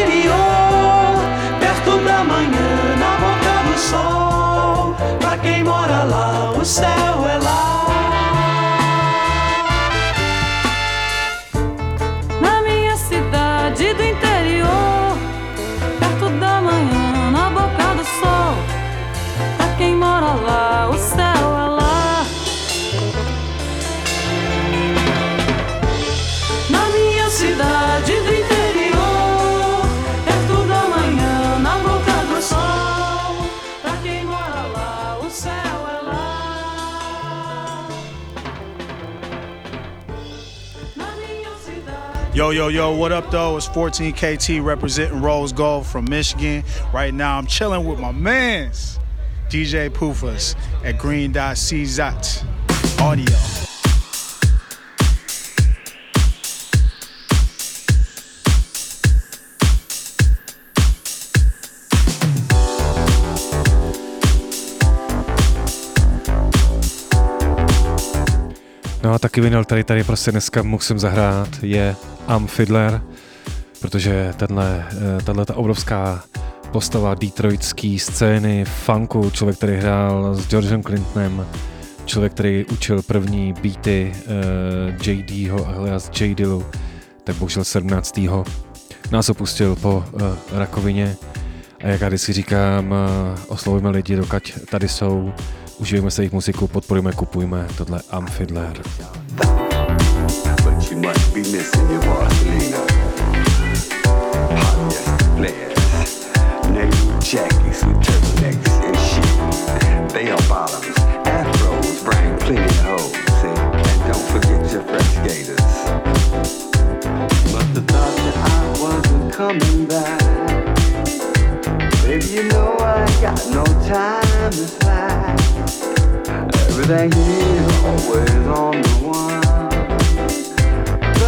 Yo, yo, what up, though? It's 14KT representing Rose Gold from Michigan. Right now, I'm chilling with my mans, DJ Poofus at Green Dot CZAT Audio. No a taky vinyl, který tady prostě dneska musím zahrát, je Am Fiddler, protože tenhle, eh, tahle ta obrovská postava detroitské scény, funku, člověk, který hrál s Georgem Clintonem, člověk, který učil první beaty uh, JDho alias J Dillu, tak bohužel 17. nás opustil po uh, rakovině. A jak já vždycky říkám, uh, oslovujeme lidi, dokud tady jsou, užijeme se jejich muziku, podporujeme, kupujme tohle Am Fiddler. You must be missing your Barcelona. Hot with turtlenecks and bottoms. Afros bring plenty of hoes. And don't forget your fresh gators. Thought that I wasn't coming back. Baby, you know I got no time to slack. Everything is always on the one.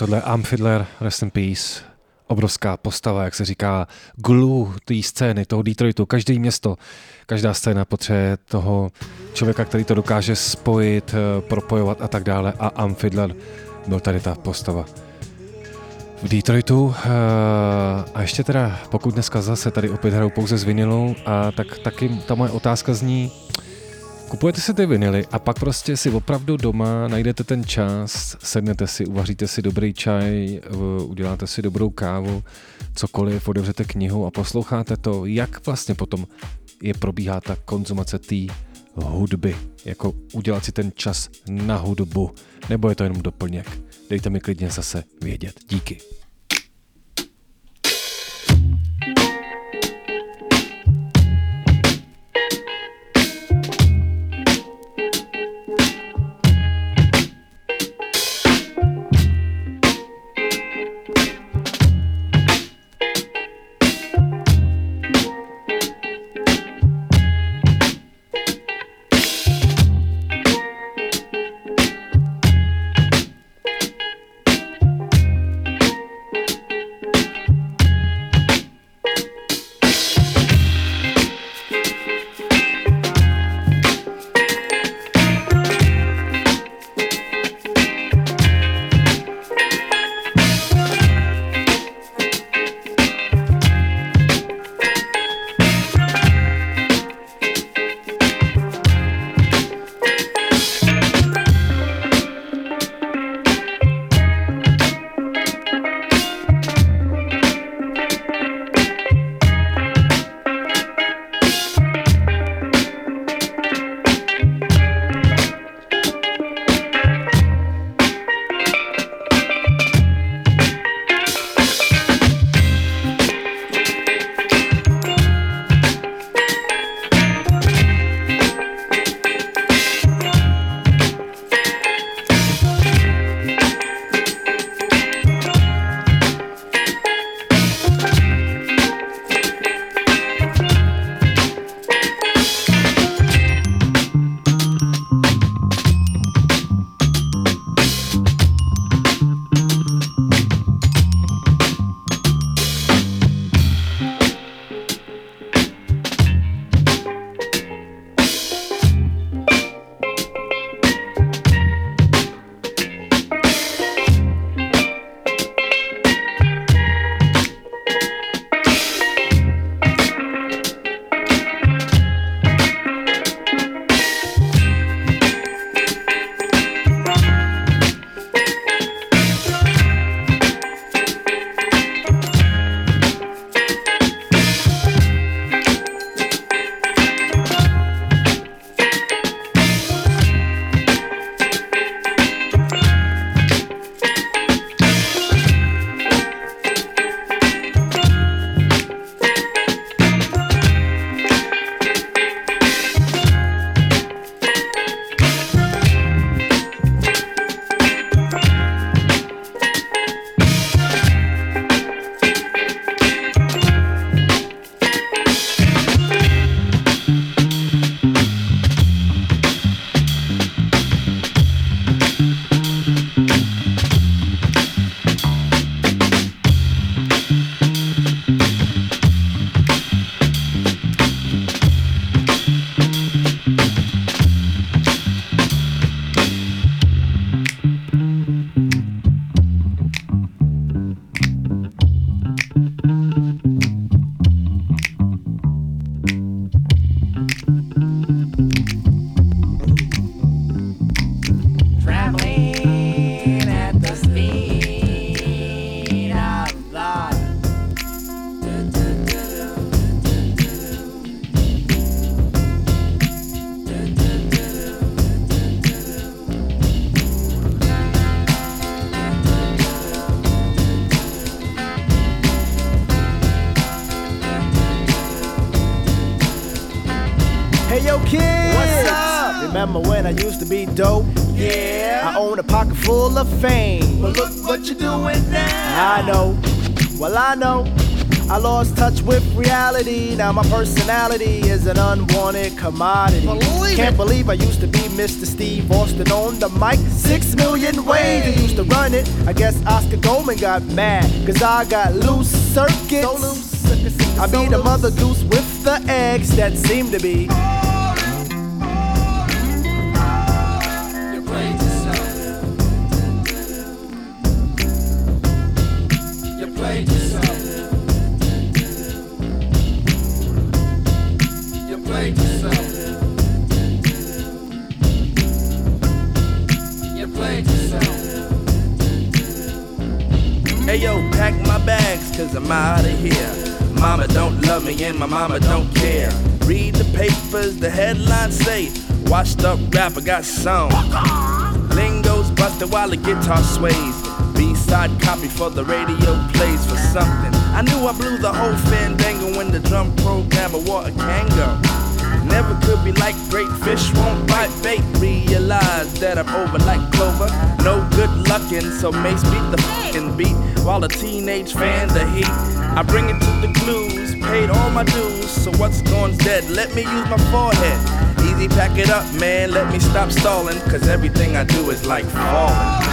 tohle Amfidler, Rest in Peace, obrovská postava, jak se říká, glue té scény, toho Detroitu. Každé město, každá scéna potřebuje toho člověka, který to dokáže spojit, eh, propojovat a tak dále. A Amfidler byl tady ta postava v Detroitu. eh, A ještě teda, pokud dneska zase tady opět hrajou pouze z vinilu, a tak taky ta moje otázka zní, Kupujete si ty vinily a pak prostě si opravdu doma najdete ten čas, sednete si, uvaříte si dobrý čaj, eh, uděláte si dobrou kávu, cokoliv, otevřete knihu a posloucháte to, jak vlastně potom je probíhá ta konzumace té hudby, jako udělat si ten čas na hudbu, nebo je to jenom doplněk. Dejte mi klidně zase vědět. Díky. I know. I lost touch with reality. Now my personality is an unwanted commodity. Believe Can't it. believe I used to be Mr. Steve Austin on the mic. Six million ways I used to run it. I guess Oscar Goldman got mad, cause I got loose circuits. I be the mother goose with the eggs that seem to be. Me and my mama don't care. Read the papers, the headlines say, washed up rapper got song. Lingo's busted while the guitar sways. B-side copy for the radio plays for something. I knew I blew the whole fandango when the drum programmer wore a Kango. Never could be like great fish won't bite bait. Realize that I'm over like Clover. No good luckin', so Mace beat the fucking beat while a teenage fan the heat. I bring it to the clues, paid all my dues, so what's gone's dead? Let me use my forehead. Easy, pack it up, man. Let me stop stalling, cause everything I do is like falling.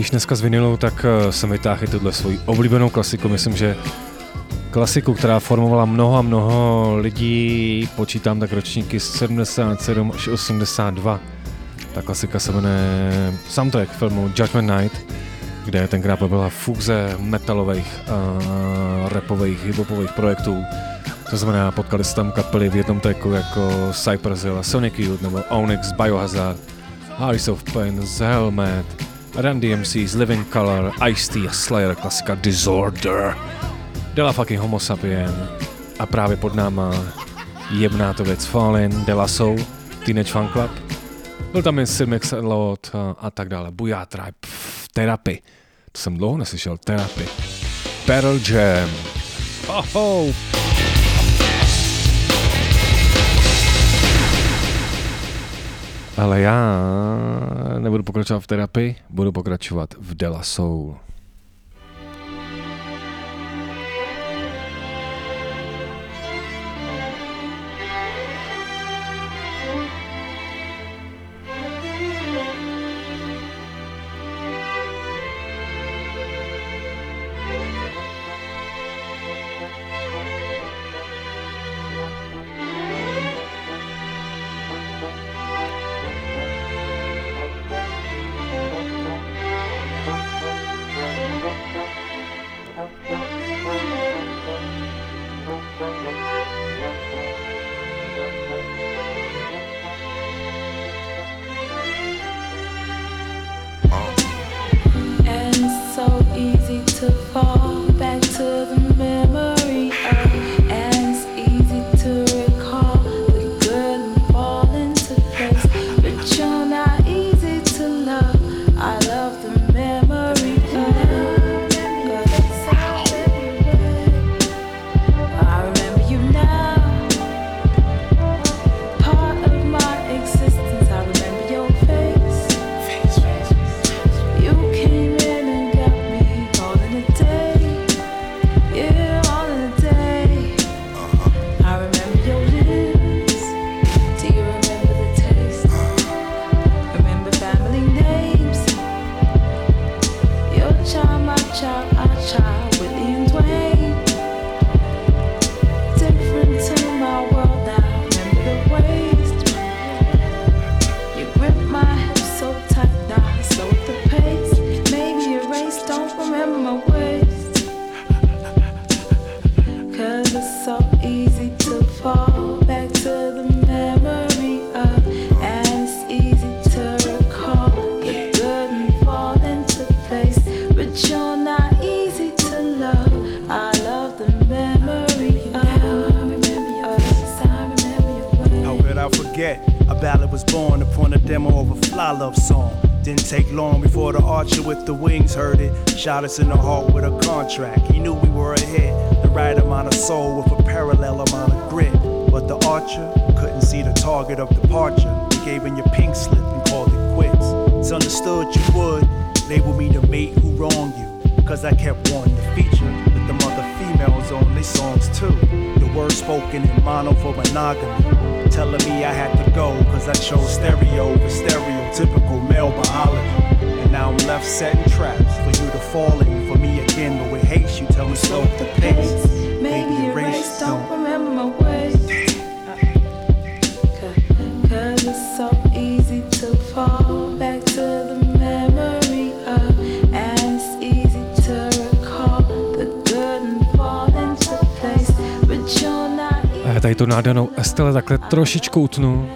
Když dneska s vinilou, tak eh, jsem vytáhl i tuhle svoji oblíbenou klasiku. Myslím, že klasiku, která formovala mnoho a mnoho lidí, počítám tak ročníky z 77 až 82. Ta klasika se jmenuje soundtrack filmu Judgment Night, kde tenkrát byla fúze metalových, uh, rapových, hiphopových projektů. To znamená, potkali se tam kapely v jednom tracku jako Cypress Hill Sonic Youth nebo Onyx, Biohazard, Eyes of Pain, Helmet, Run DMC's Living Color, Ice-T a Slayer, klasika Disorder, Dela fucking Homo Sapien. A právě pod náma jemná to věc Fallen, Dela Soul, Teenage Fan Club, byl tam i Sir Mix-a-Lot a, a tak dále, Booyah Tribe, Therapy, to jsem dlouho neslyšel, Therapy, Pearl Jam, oh, Ale já nebudu pokračovat v terapii, budu pokračovat v Dela Soul. goddess in the hall. Estelle takhle trošičku utnu,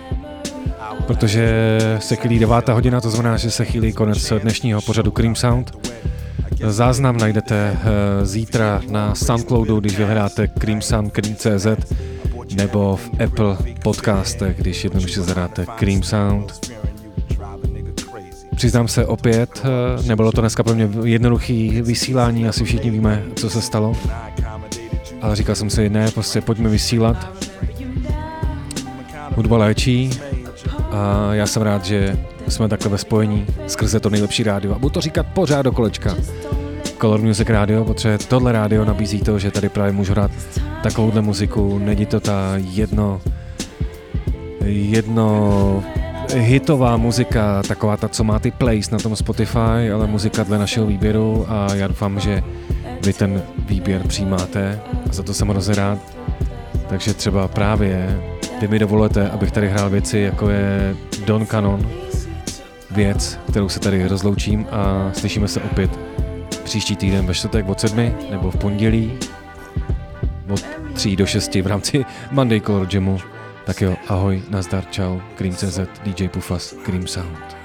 protože se chýlí devátá hodina, to znamená, že se chýlí konec dnešního pořadu Cream Sound. Záznam najdete eh, zítra na Soundcloudu, když vyhledáte Cream Sound, Cream.cz nebo v Apple podcastech, když jednoduše zadáte Cream Sound. Přiznám se opět, eh, nebylo to dneska pro mě jednoduchý vysílání, asi všichni víme, co se stalo. Ale říkal jsem si, ne, prostě pojďme vysílat. Hudba léčí a já jsem rád, že jsme takhle ve spojení skrze to nejlepší rádio. A budu to říkat pořád do kolečka. Color Music Radio, protože tohle rádio nabízí to, že tady právě můžu hrát takovouhle muziku. Není to ta jedno, jedno hitová muzika, taková ta, co má ty plays na tom Spotify, ale muzika dle našeho výběru a já doufám, že vy ten výběr přijímáte a za to jsem hrozně rád. Takže třeba právě vy mi dovolujete, abych tady hrál věci, jako je Don Cannon, věc, kterou se tady rozloučím a slyšíme se opět příští týden ve čtvrtek od sedmi nebo v pondělí od 3 do 6 v rámci *laughs* Monday Color Jamu. Tak jo, ahoj, nazdar, čau, Cream.cz, DJ Pufas, Cream Sound.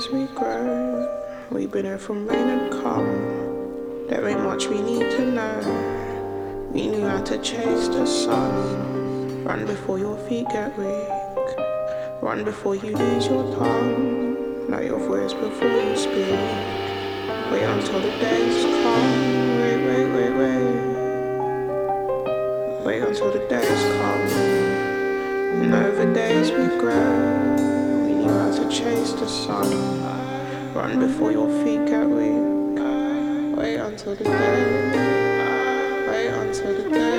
Over days we grow, we've been here from rain and calm. There ain't much we need to know. We knew how to chase the sun. Run before your feet get weak. Run before you lose your tongue. Know your voice before you speak. Wait until the days come. Wait, wait, wait, wait. Wait until the days come. And over days we grow. To chase the sun. Run before your feet get weak. Wait until the day. Wait until the day.